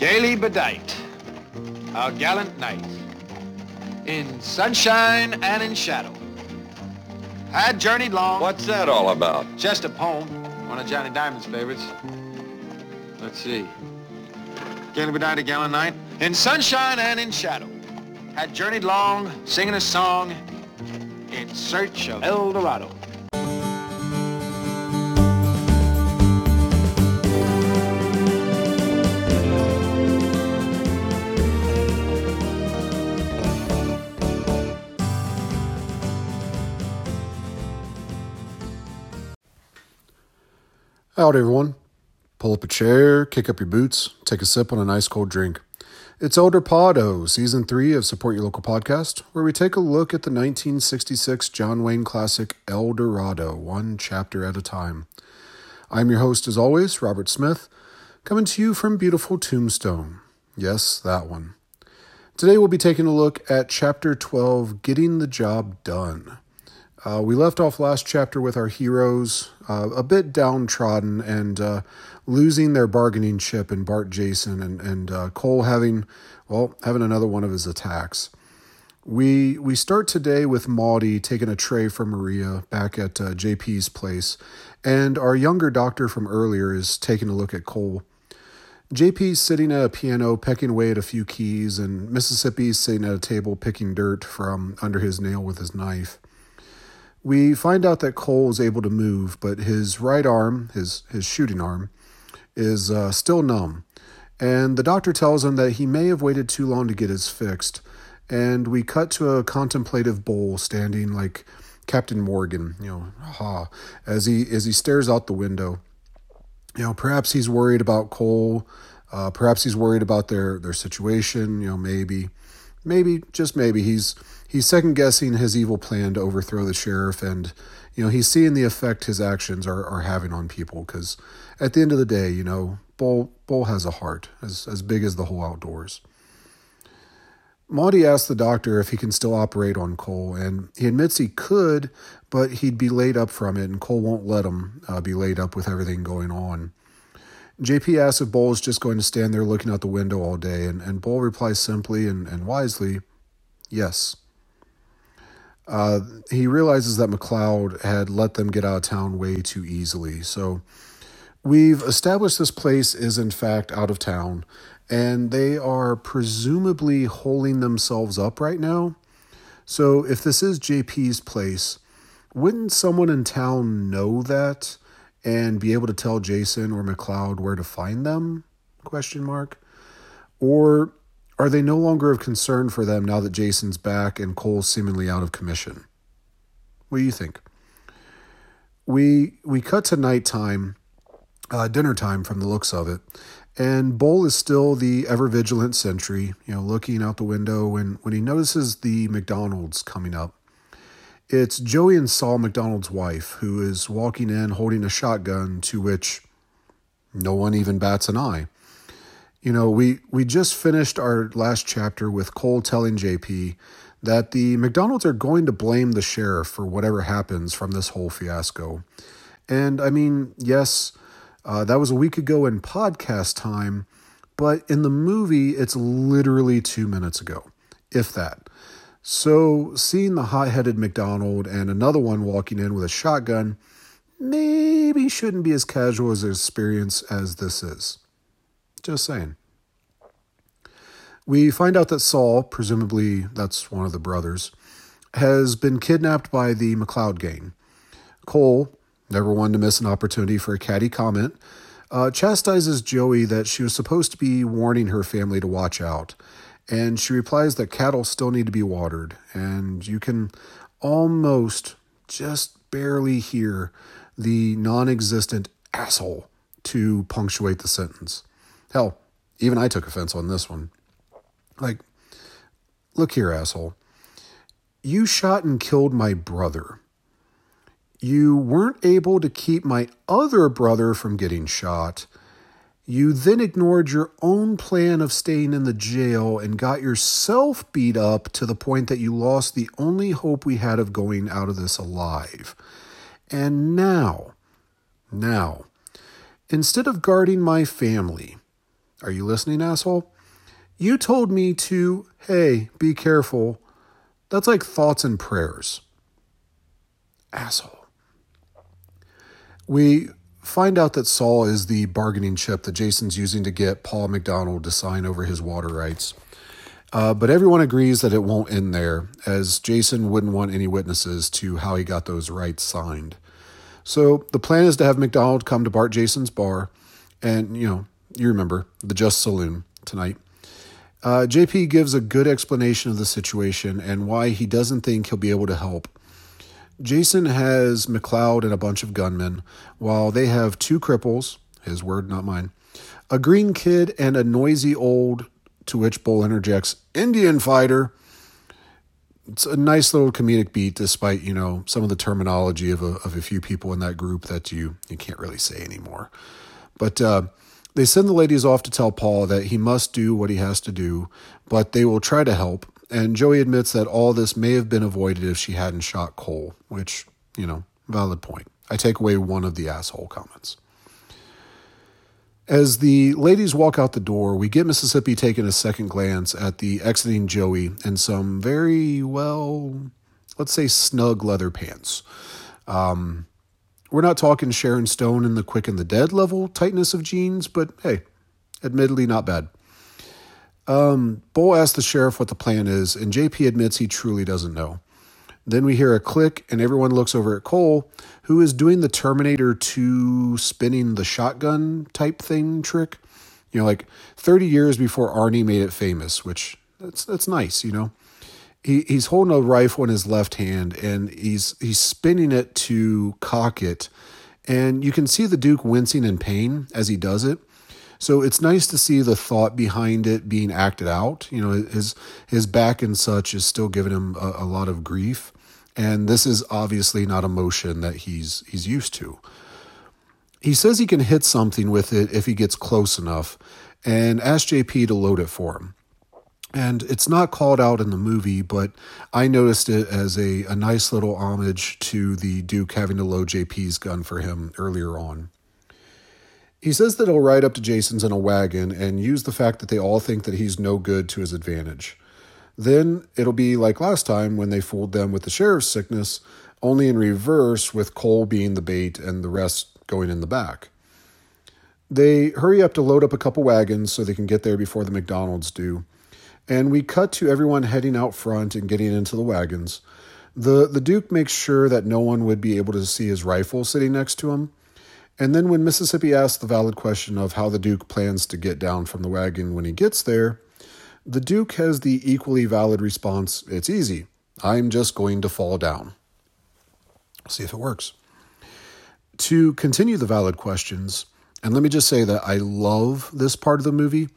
gaily bedight, our gallant knight, in sunshine and in shadow. Had journeyed long. What's that all about? Just a poem, one of Johnny Diamond's favorites. Let's see. Gaily bedight, a gallant knight, in sunshine and in shadow. Had journeyed long, singing a song, in search of El Dorado. Howdy, everyone. Pull up a chair, kick up your boots, take a sip on a nice cold drink. It's El Dorado, Season 3 of Support Your Local Podcast, where we take a look at the 1966 John Wayne classic El Dorado, one chapter at a time. I'm your host, as always, Robert Smith, coming to you from beautiful Tombstone. Yes, that one. Today we'll be taking a look at Chapter 12 Getting the Job Done. Uh, we left off last chapter with our heroes uh, a bit downtrodden and uh, losing their bargaining chip in Bart Jason and, and uh, Cole having, well, having another one of his attacks. We we start today with Maudie taking a tray from Maria back at uh, JP's place, and our younger doctor from earlier is taking a look at Cole. JP's sitting at a piano pecking away at a few keys, and Mississippi's sitting at a table picking dirt from under his nail with his knife. We find out that Cole is able to move, but his right arm, his, his shooting arm, is uh, still numb. And the doctor tells him that he may have waited too long to get his fixed. And we cut to a contemplative Bull standing like Captain Morgan, you know, ha, as he as he stares out the window. You know, perhaps he's worried about Cole. Uh, perhaps he's worried about their their situation. You know, maybe, maybe just maybe he's he's second guessing his evil plan to overthrow the sheriff and you know he's seeing the effect his actions are, are having on people because at the end of the day you know bull bull has a heart as, as big as the whole outdoors Maudie asks the doctor if he can still operate on Cole, and he admits he could, but he'd be laid up from it, and Cole won't let him uh, be laid up with everything going on. JP asks if Bull is just going to stand there looking out the window all day, and, and Bull replies simply and, and wisely, yes. Uh, he realizes that McLeod had let them get out of town way too easily. So we've established this place is in fact out of town, and they are presumably holding themselves up right now. So if this is JP's place, wouldn't someone in town know that and be able to tell Jason or McLeod where to find them? Question mark. Or are they no longer of concern for them now that Jason's back and Cole's seemingly out of commission? What do you think? We we cut to nighttime, uh, dinner time from the looks of it, and Bull is still the ever vigilant sentry, you know, looking out the window when when he notices the McDonald's coming up. It's Joey and Saul McDonald's wife who is walking in holding a shotgun to which no one even bats an eye. You know, we, we just finished our last chapter with Cole telling JP that the McDonald's are going to blame the sheriff for whatever happens from this whole fiasco. And I mean, yes, uh, that was a week ago in podcast time, but in the movie, it's literally two minutes ago, if that. So seeing the hot headed McDonald and another one walking in with a shotgun maybe shouldn't be as casual as an experience as this is. Just saying. We find out that Saul, presumably that's one of the brothers, has been kidnapped by the McLeod gang. Cole, never one to miss an opportunity for a catty comment, uh, chastises Joey that she was supposed to be warning her family to watch out. And she replies that cattle still need to be watered. And you can almost just barely hear the non existent asshole to punctuate the sentence. Hell, even I took offense on this one. Like, look here, asshole. You shot and killed my brother. You weren't able to keep my other brother from getting shot. You then ignored your own plan of staying in the jail and got yourself beat up to the point that you lost the only hope we had of going out of this alive. And now, now, instead of guarding my family, Are you listening, asshole? You told me to, hey, be careful. That's like thoughts and prayers. Asshole. We find out that Saul is the bargaining chip that Jason's using to get Paul McDonald to sign over his water rights. Uh, but everyone agrees that it won't end there, as Jason wouldn't want any witnesses to how he got those rights signed. So the plan is to have McDonald come to Bart Jason's bar, and you know, you remember the Just Saloon tonight. Uh, JP gives a good explanation of the situation and why he doesn't think he'll be able to help. Jason has McLeod and a bunch of gunmen, while they have two cripples, his word, not mine, a green kid, and a noisy old to which Bull interjects, Indian fighter. It's a nice little comedic beat, despite, you know, some of the terminology of a, of a few people in that group that you, you can't really say anymore. But uh, they send the ladies off to tell Paul that he must do what he has to do, but they will try to help. And Joey admits that all this may have been avoided if she hadn't shot Cole, which, you know, valid point. I take away one of the asshole comments. As the ladies walk out the door, we get Mississippi taking a second glance at the exiting Joey in some very, well, let's say snug leather pants. Um, we're not talking Sharon Stone in the quick and the dead level tightness of jeans, but hey, admittedly not bad. Um, Bull asks the sheriff what the plan is, and JP admits he truly doesn't know. Then we hear a click, and everyone looks over at Cole, who is doing the Terminator 2 spinning the shotgun type thing trick. You know, like 30 years before Arnie made it famous, which that's that's nice, you know. He he's holding a rifle in his left hand and he's he's spinning it to cock it. And you can see the Duke wincing in pain as he does it. So it's nice to see the thought behind it being acted out. You know, his his back and such is still giving him a, a lot of grief, and this is obviously not a motion that he's he's used to. He says he can hit something with it if he gets close enough, and asks JP to load it for him. And it's not called out in the movie, but I noticed it as a, a nice little homage to the Duke having to load JP's gun for him earlier on. He says that he'll ride up to Jason's in a wagon and use the fact that they all think that he's no good to his advantage. Then it'll be like last time when they fooled them with the sheriff's sickness, only in reverse, with Cole being the bait and the rest going in the back. They hurry up to load up a couple wagons so they can get there before the McDonald's do. And we cut to everyone heading out front and getting into the wagons. The, the Duke makes sure that no one would be able to see his rifle sitting next to him and then when Mississippi asks the valid question of how the Duke plans to get down from the wagon when he gets there, the Duke has the equally valid response It's easy. I'm just going to fall down. see if it works. To continue the valid questions, and let me just say that I love this part of the movie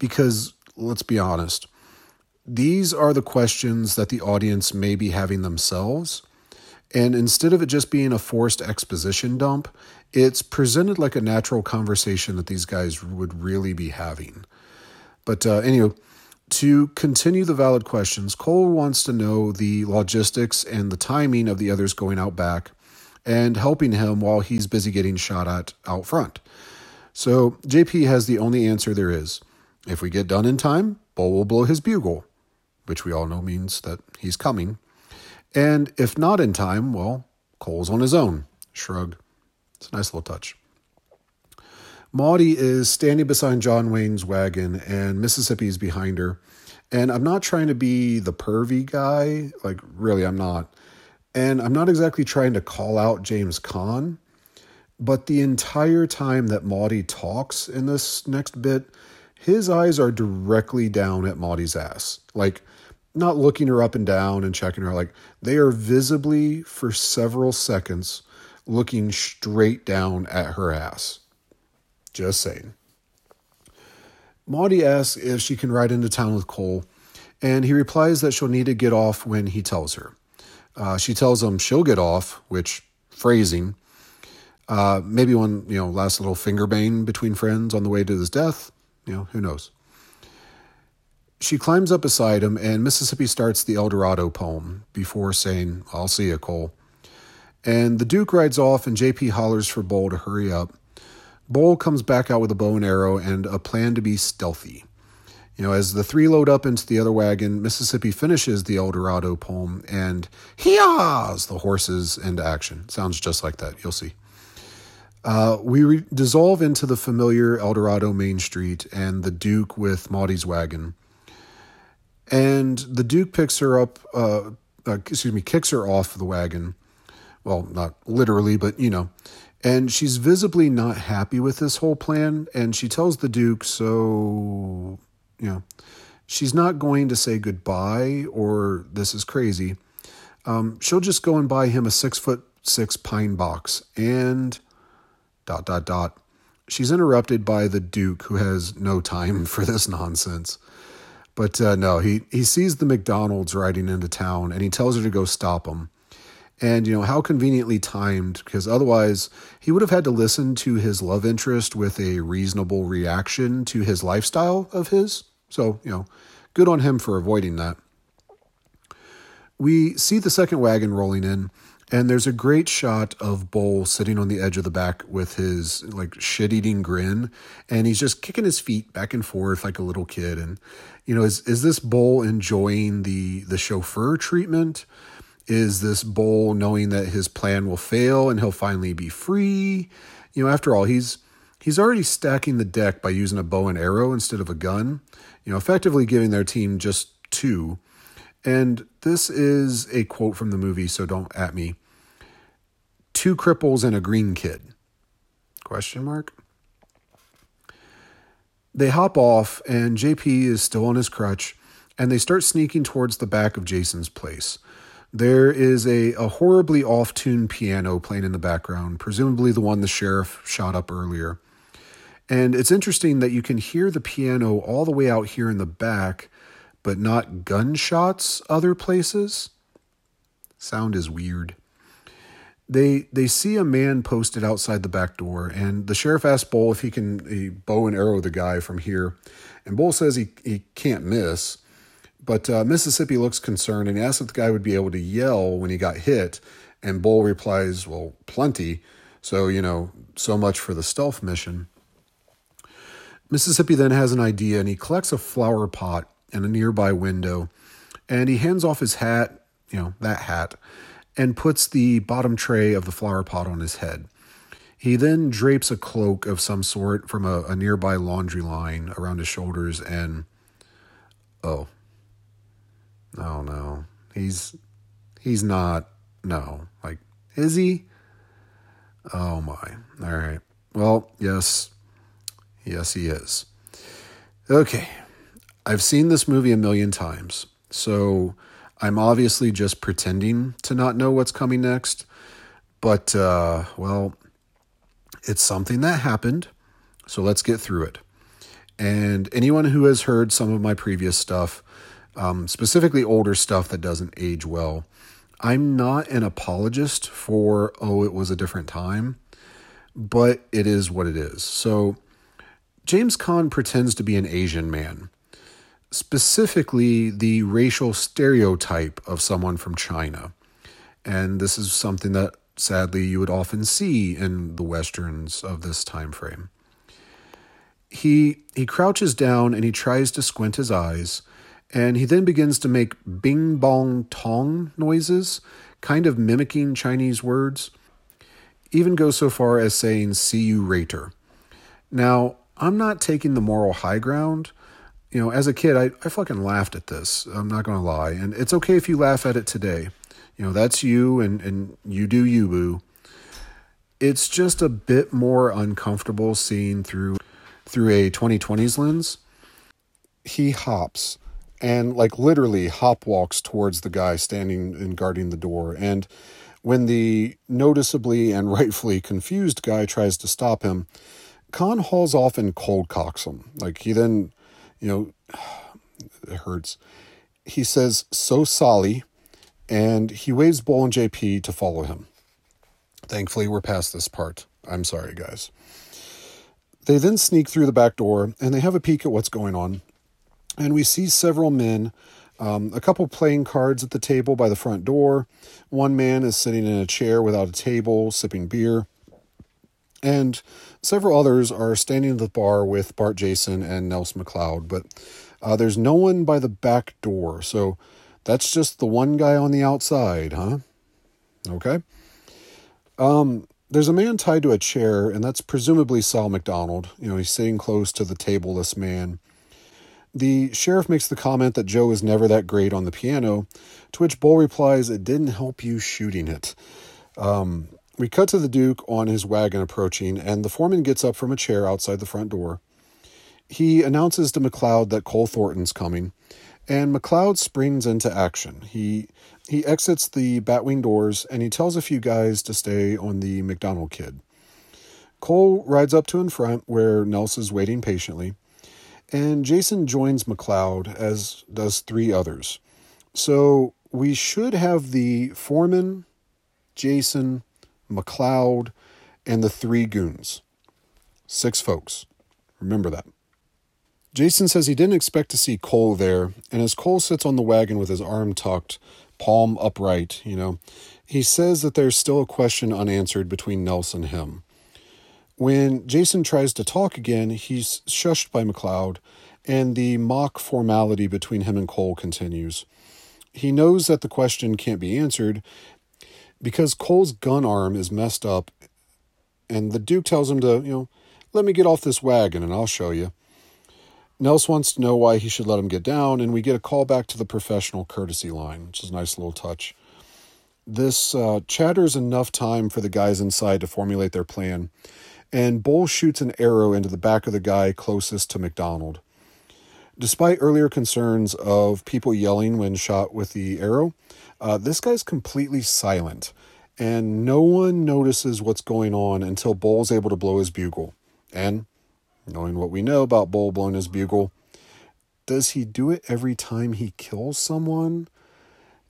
because, let's be honest, these are the questions that the audience may be having themselves. And instead of it just being a forced exposition dump, it's presented like a natural conversation that these guys would really be having. But uh, anyway, to continue the valid questions, Cole wants to know the logistics and the timing of the others going out back and helping him while he's busy getting shot at out front. So JP has the only answer there is. If we get done in time, Bull will blow his bugle, which we all know means that he's coming. And if not in time, well, Cole's on his own. Shrug. It's a nice little touch. Maudie is standing beside John Wayne's wagon, and Mississippi's behind her. And I'm not trying to be the pervy guy. Like, really, I'm not. And I'm not exactly trying to call out James Caan. But the entire time that Maudie talks in this next bit, his eyes are directly down at Maudie's ass. Like, not looking her up and down and checking her. Like, they are visibly, for several seconds, looking straight down at her ass. Just saying. Maudie asks if she can ride into town with Cole, and he replies that she'll need to get off when he tells her. Uh, she tells him she'll get off, which phrasing. Uh, maybe one, you know, last little finger bang between friends on the way to his death. You know, who knows? She climbs up beside him, and Mississippi starts the El Dorado poem before saying, I'll see you, Cole. And the Duke rides off, and JP hollers for Bull to hurry up. Bull comes back out with a bow and arrow and a plan to be stealthy. You know, as the three load up into the other wagon, Mississippi finishes the El Dorado poem and heehaws the horses into action. Sounds just like that. You'll see. Uh, we re- dissolve into the familiar El Dorado Main Street and the Duke with Maudie's wagon. And the Duke picks her up, uh, uh, excuse me, kicks her off the wagon. Well, not literally, but you know. And she's visibly not happy with this whole plan. And she tells the Duke, so, you know, she's not going to say goodbye or this is crazy. Um, she'll just go and buy him a six foot six pine box and dot dot dot. She's interrupted by the Duke, who has no time for this nonsense. But uh, no, he he sees the McDonald's riding into town, and he tells her to go stop him. And you know how conveniently timed, because otherwise he would have had to listen to his love interest with a reasonable reaction to his lifestyle of his. So you know, good on him for avoiding that. We see the second wagon rolling in, and there's a great shot of Bull sitting on the edge of the back with his like shit eating grin. And he's just kicking his feet back and forth like a little kid. And, you know, is, is this Bull enjoying the, the chauffeur treatment? Is this Bull knowing that his plan will fail and he'll finally be free? You know, after all, he's he's already stacking the deck by using a bow and arrow instead of a gun, you know, effectively giving their team just two. And this is a quote from the movie, so don't at me two cripples and a green kid? Question mark. They hop off, and JP is still on his crutch, and they start sneaking towards the back of Jason's place. There is a, a horribly off tuned piano playing in the background, presumably the one the sheriff shot up earlier. And it's interesting that you can hear the piano all the way out here in the back, but not gunshots other places. Sound is weird they they see a man posted outside the back door, and the sheriff asks Bull if he can bow and arrow the guy from here, and Bull says he he can't miss. But uh, Mississippi looks concerned and asks if the guy would be able to yell when he got hit, and Bull replies, "Well, plenty." So you know, so much for the stealth mission. Mississippi then has an idea, and he collects a flower pot in a nearby window, and he hands off his hat, you know, that hat and puts the bottom tray of the flower pot on his head. He then drapes a cloak of some sort from a, a nearby laundry line around his shoulders and oh. Oh no. He's he's not no. Like is he? Oh my. All right. Well, yes. Yes, he is. Okay. I've seen this movie a million times. So I'm obviously just pretending to not know what's coming next, but uh, well, it's something that happened. So let's get through it. And anyone who has heard some of my previous stuff, um, specifically older stuff that doesn't age well, I'm not an apologist for, oh, it was a different time, but it is what it is. So James Caan pretends to be an Asian man specifically the racial stereotype of someone from China. And this is something that sadly you would often see in the westerns of this time frame. He he crouches down and he tries to squint his eyes, and he then begins to make bing bong tong noises, kind of mimicking Chinese words. Even goes so far as saying "see you later." Now, I'm not taking the moral high ground you know, as a kid, I, I fucking laughed at this. I'm not going to lie. And it's okay if you laugh at it today. You know, that's you and, and you do you, boo. It's just a bit more uncomfortable seeing through through a 2020s lens. He hops and like literally hop walks towards the guy standing and guarding the door. And when the noticeably and rightfully confused guy tries to stop him, Caan hauls off and cold cocks him. Like he then you know, it hurts. He says, so Solly, and he waves Bull and JP to follow him. Thankfully, we're past this part. I'm sorry, guys. They then sneak through the back door and they have a peek at what's going on. And we see several men, um, a couple playing cards at the table by the front door. One man is sitting in a chair without a table, sipping beer. And several others are standing at the bar with Bart Jason and Nelson McLeod, but uh, there's no one by the back door. So that's just the one guy on the outside, huh? Okay. Um, there's a man tied to a chair, and that's presumably Sal McDonald. You know, he's sitting close to the tableless man. The sheriff makes the comment that Joe is never that great on the piano, to which Bull replies, It didn't help you shooting it. Um, we cut to the Duke on his wagon approaching, and the foreman gets up from a chair outside the front door. He announces to McLeod that Cole Thornton's coming, and McLeod springs into action. He he exits the Batwing doors and he tells a few guys to stay on the McDonald kid. Cole rides up to in front where Nels is waiting patiently and Jason joins McLeod, as does three others. So we should have the foreman, Jason, McLeod, and the three goons. Six folks. Remember that. Jason says he didn't expect to see Cole there, and as Cole sits on the wagon with his arm tucked, palm upright, you know, he says that there's still a question unanswered between Nelson and him. When Jason tries to talk again, he's shushed by McLeod, and the mock formality between him and Cole continues. He knows that the question can't be answered because Cole's gun arm is messed up, and the Duke tells him to, you know, let me get off this wagon and I'll show you. Nels wants to know why he should let him get down, and we get a call back to the professional courtesy line, which is a nice little touch. This uh, chatters enough time for the guys inside to formulate their plan, and Bull shoots an arrow into the back of the guy closest to McDonald. Despite earlier concerns of people yelling when shot with the arrow, uh, this guy's completely silent, and no one notices what's going on until Bull's able to blow his bugle. And, knowing what we know about Bull blowing his bugle, does he do it every time he kills someone?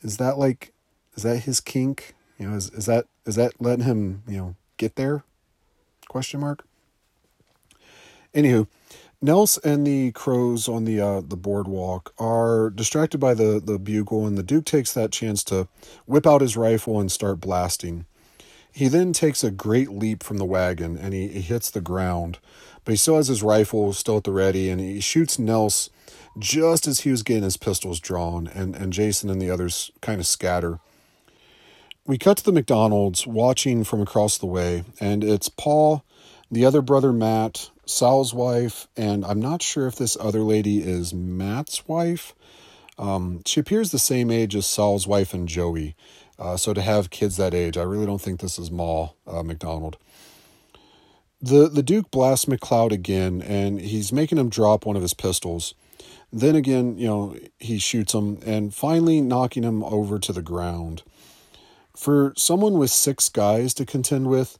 Is that like, is that his kink? You know, is, is that is that letting him you know get there? Question mark. Anywho, Nels and the crows on the uh, the boardwalk are distracted by the the bugle, and the Duke takes that chance to whip out his rifle and start blasting. He then takes a great leap from the wagon and he, he hits the ground, but he still has his rifle still at the ready, and he shoots Nels just as he was getting his pistols drawn, and, and Jason and the others kind of scatter. We cut to the McDonald's watching from across the way, and it's Paul, the other brother Matt, Sal's wife, and I'm not sure if this other lady is Matt's wife. Um, she appears the same age as Sal's wife and Joey. Uh, so to have kids that age, I really don't think this is Ma uh, McDonald. The the Duke blasts McLeod again, and he's making him drop one of his pistols. Then again, you know, he shoots him, and finally knocking him over to the ground. For someone with six guys to contend with,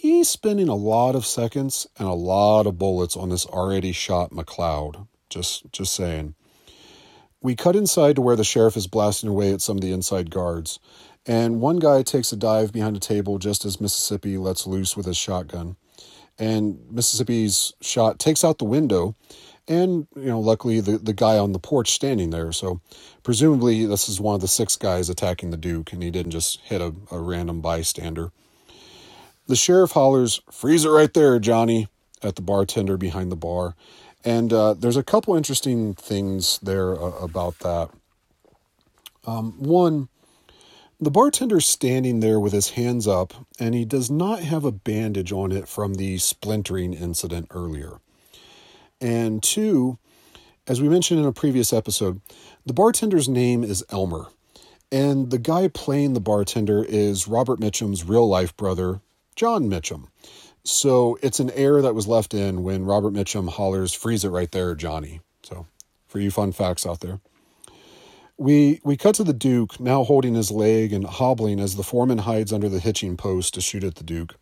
he's spending a lot of seconds and a lot of bullets on this already shot McLeod. Just just saying. We cut inside to where the sheriff is blasting away at some of the inside guards, and one guy takes a dive behind a table just as Mississippi lets loose with his shotgun. And Mississippi's shot takes out the window, and you know, luckily the, the guy on the porch standing there. So presumably this is one of the six guys attacking the Duke, and he didn't just hit a, a random bystander. The sheriff hollers, "Freeze it right there, Johnny!" at the bartender behind the bar, and uh, there's a couple interesting things there uh, about that. Um, one, the bartender's standing there with his hands up, and he does not have a bandage on it from the splintering incident earlier. And two, as we mentioned in a previous episode, the bartender's name is Elmer. And the guy playing the bartender is Robert Mitchum's real life brother, John Mitchum. So it's an error that was left in when Robert Mitchum hollers, freeze it right there, Johnny. So for you fun facts out there. We we cut to the Duke, now holding his leg and hobbling as the foreman hides under the hitching post to shoot at the Duke.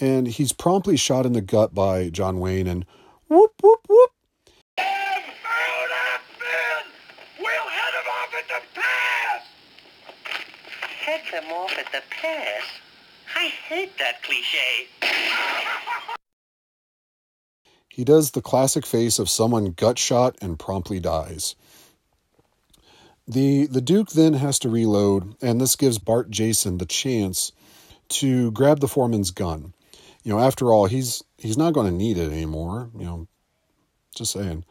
And he's promptly shot in the gut by John Wayne and Whoop, whoop, whoop. We'll head them off at the pass! Head them off at the pass? I hate that cliche. He does the classic face of someone gut shot and promptly dies. The the Duke then has to reload, and this gives Bart Jason the chance to grab the foreman's gun. You know, after all, he's he's not going to need it anymore. You know, just saying.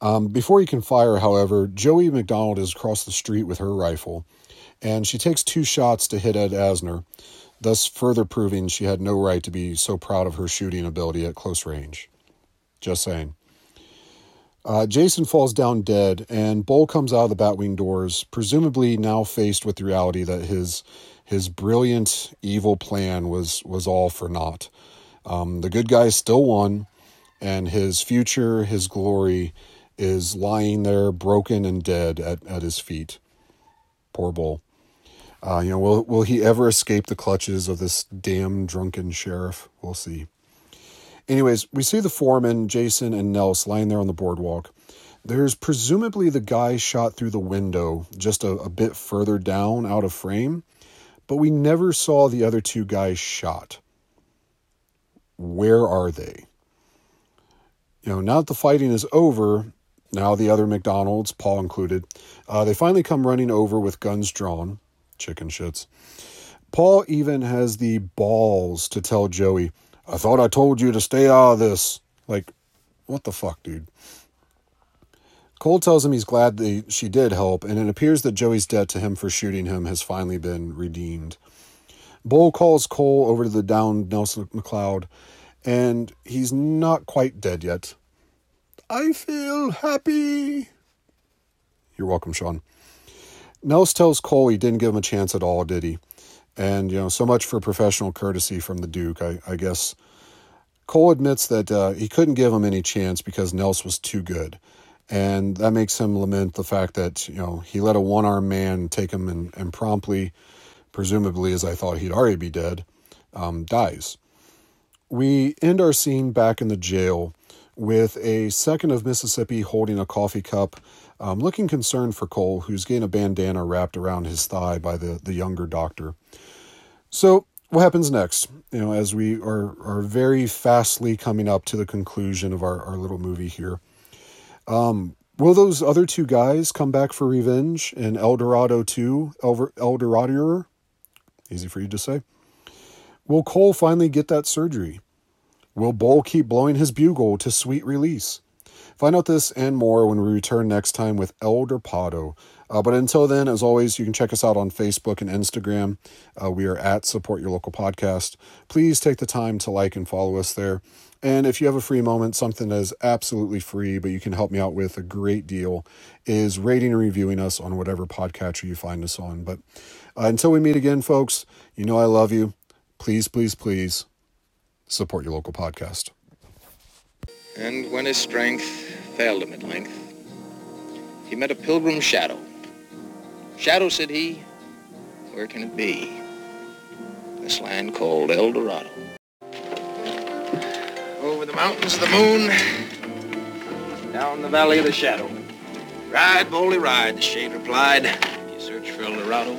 Um, before he can fire, however, Joey McDonald is across the street with her rifle, and she takes two shots to hit Ed Asner, thus further proving she had no right to be so proud of her shooting ability at close range. Just saying. Uh, Jason falls down dead, and Bull comes out of the Batwing doors, presumably now faced with the reality that his his brilliant evil plan was was all for naught. Um, the good guy still won, and his future, his glory, is lying there broken and dead at, at his feet. Poor Bull. Uh, you know, will will he ever escape the clutches of this damn drunken sheriff? We'll see. Anyways, we see the foreman, Jason, and Nels lying there on the boardwalk. There's presumably the guy shot through the window just a, a bit further down out of frame, but we never saw the other two guys shot. Where are they? You know, now that the fighting is over, now the other McDonald's, Paul included, uh, they finally come running over with guns drawn. Chicken shits. Paul even has the balls to tell Joey, I thought I told you to stay out of this. Like, what the fuck, dude? Cole tells him he's glad that she did help, and it appears that Joey's debt to him for shooting him has finally been redeemed. Bull calls Cole over to the downed Nelson McLeod, and he's not quite dead yet. I feel happy. You're welcome, Sean. Nels tells Cole he didn't give him a chance at all, did he? And, you know, so much for professional courtesy from the Duke, I, I guess. Cole admits that uh, he couldn't give him any chance because Nels was too good. And that makes him lament the fact that, you know, he let a one armed man take him and, and promptly, presumably as I thought he'd already be dead, um, dies. We end our scene back in the jail with a second of Mississippi holding a coffee cup, um, looking concerned for Cole, who's getting a bandana wrapped around his thigh by the, the younger doctor. So, what happens next? You know, as we are, are very fastly coming up to the conclusion of our, our little movie here. Um, will those other two guys come back for revenge in El Dorado 2, El, Dorado? Easy for you to say. Will Cole finally get that surgery? Will Bull keep blowing his bugle to sweet release? Find out this and more when we return next time with El Dorado. Uh, but until then, as always, you can check us out on Facebook and Instagram. Uh, we are at Support Your Local Podcast. Please take the time to like and follow us there. And if you have a free moment, something that is absolutely free, but you can help me out with a great deal, is rating and reviewing us on whatever podcatcher you find us on. But uh, until we meet again, folks, you know I love you. Please, please, please support your local podcast. And when his strength failed him at length, he met a pilgrim shadow. Shadow, said he, where can it be? This land called El Dorado. Over the mountains of the moon, down the valley of the shadow. Ride, boldly ride, the shade replied. You search for El Dorado,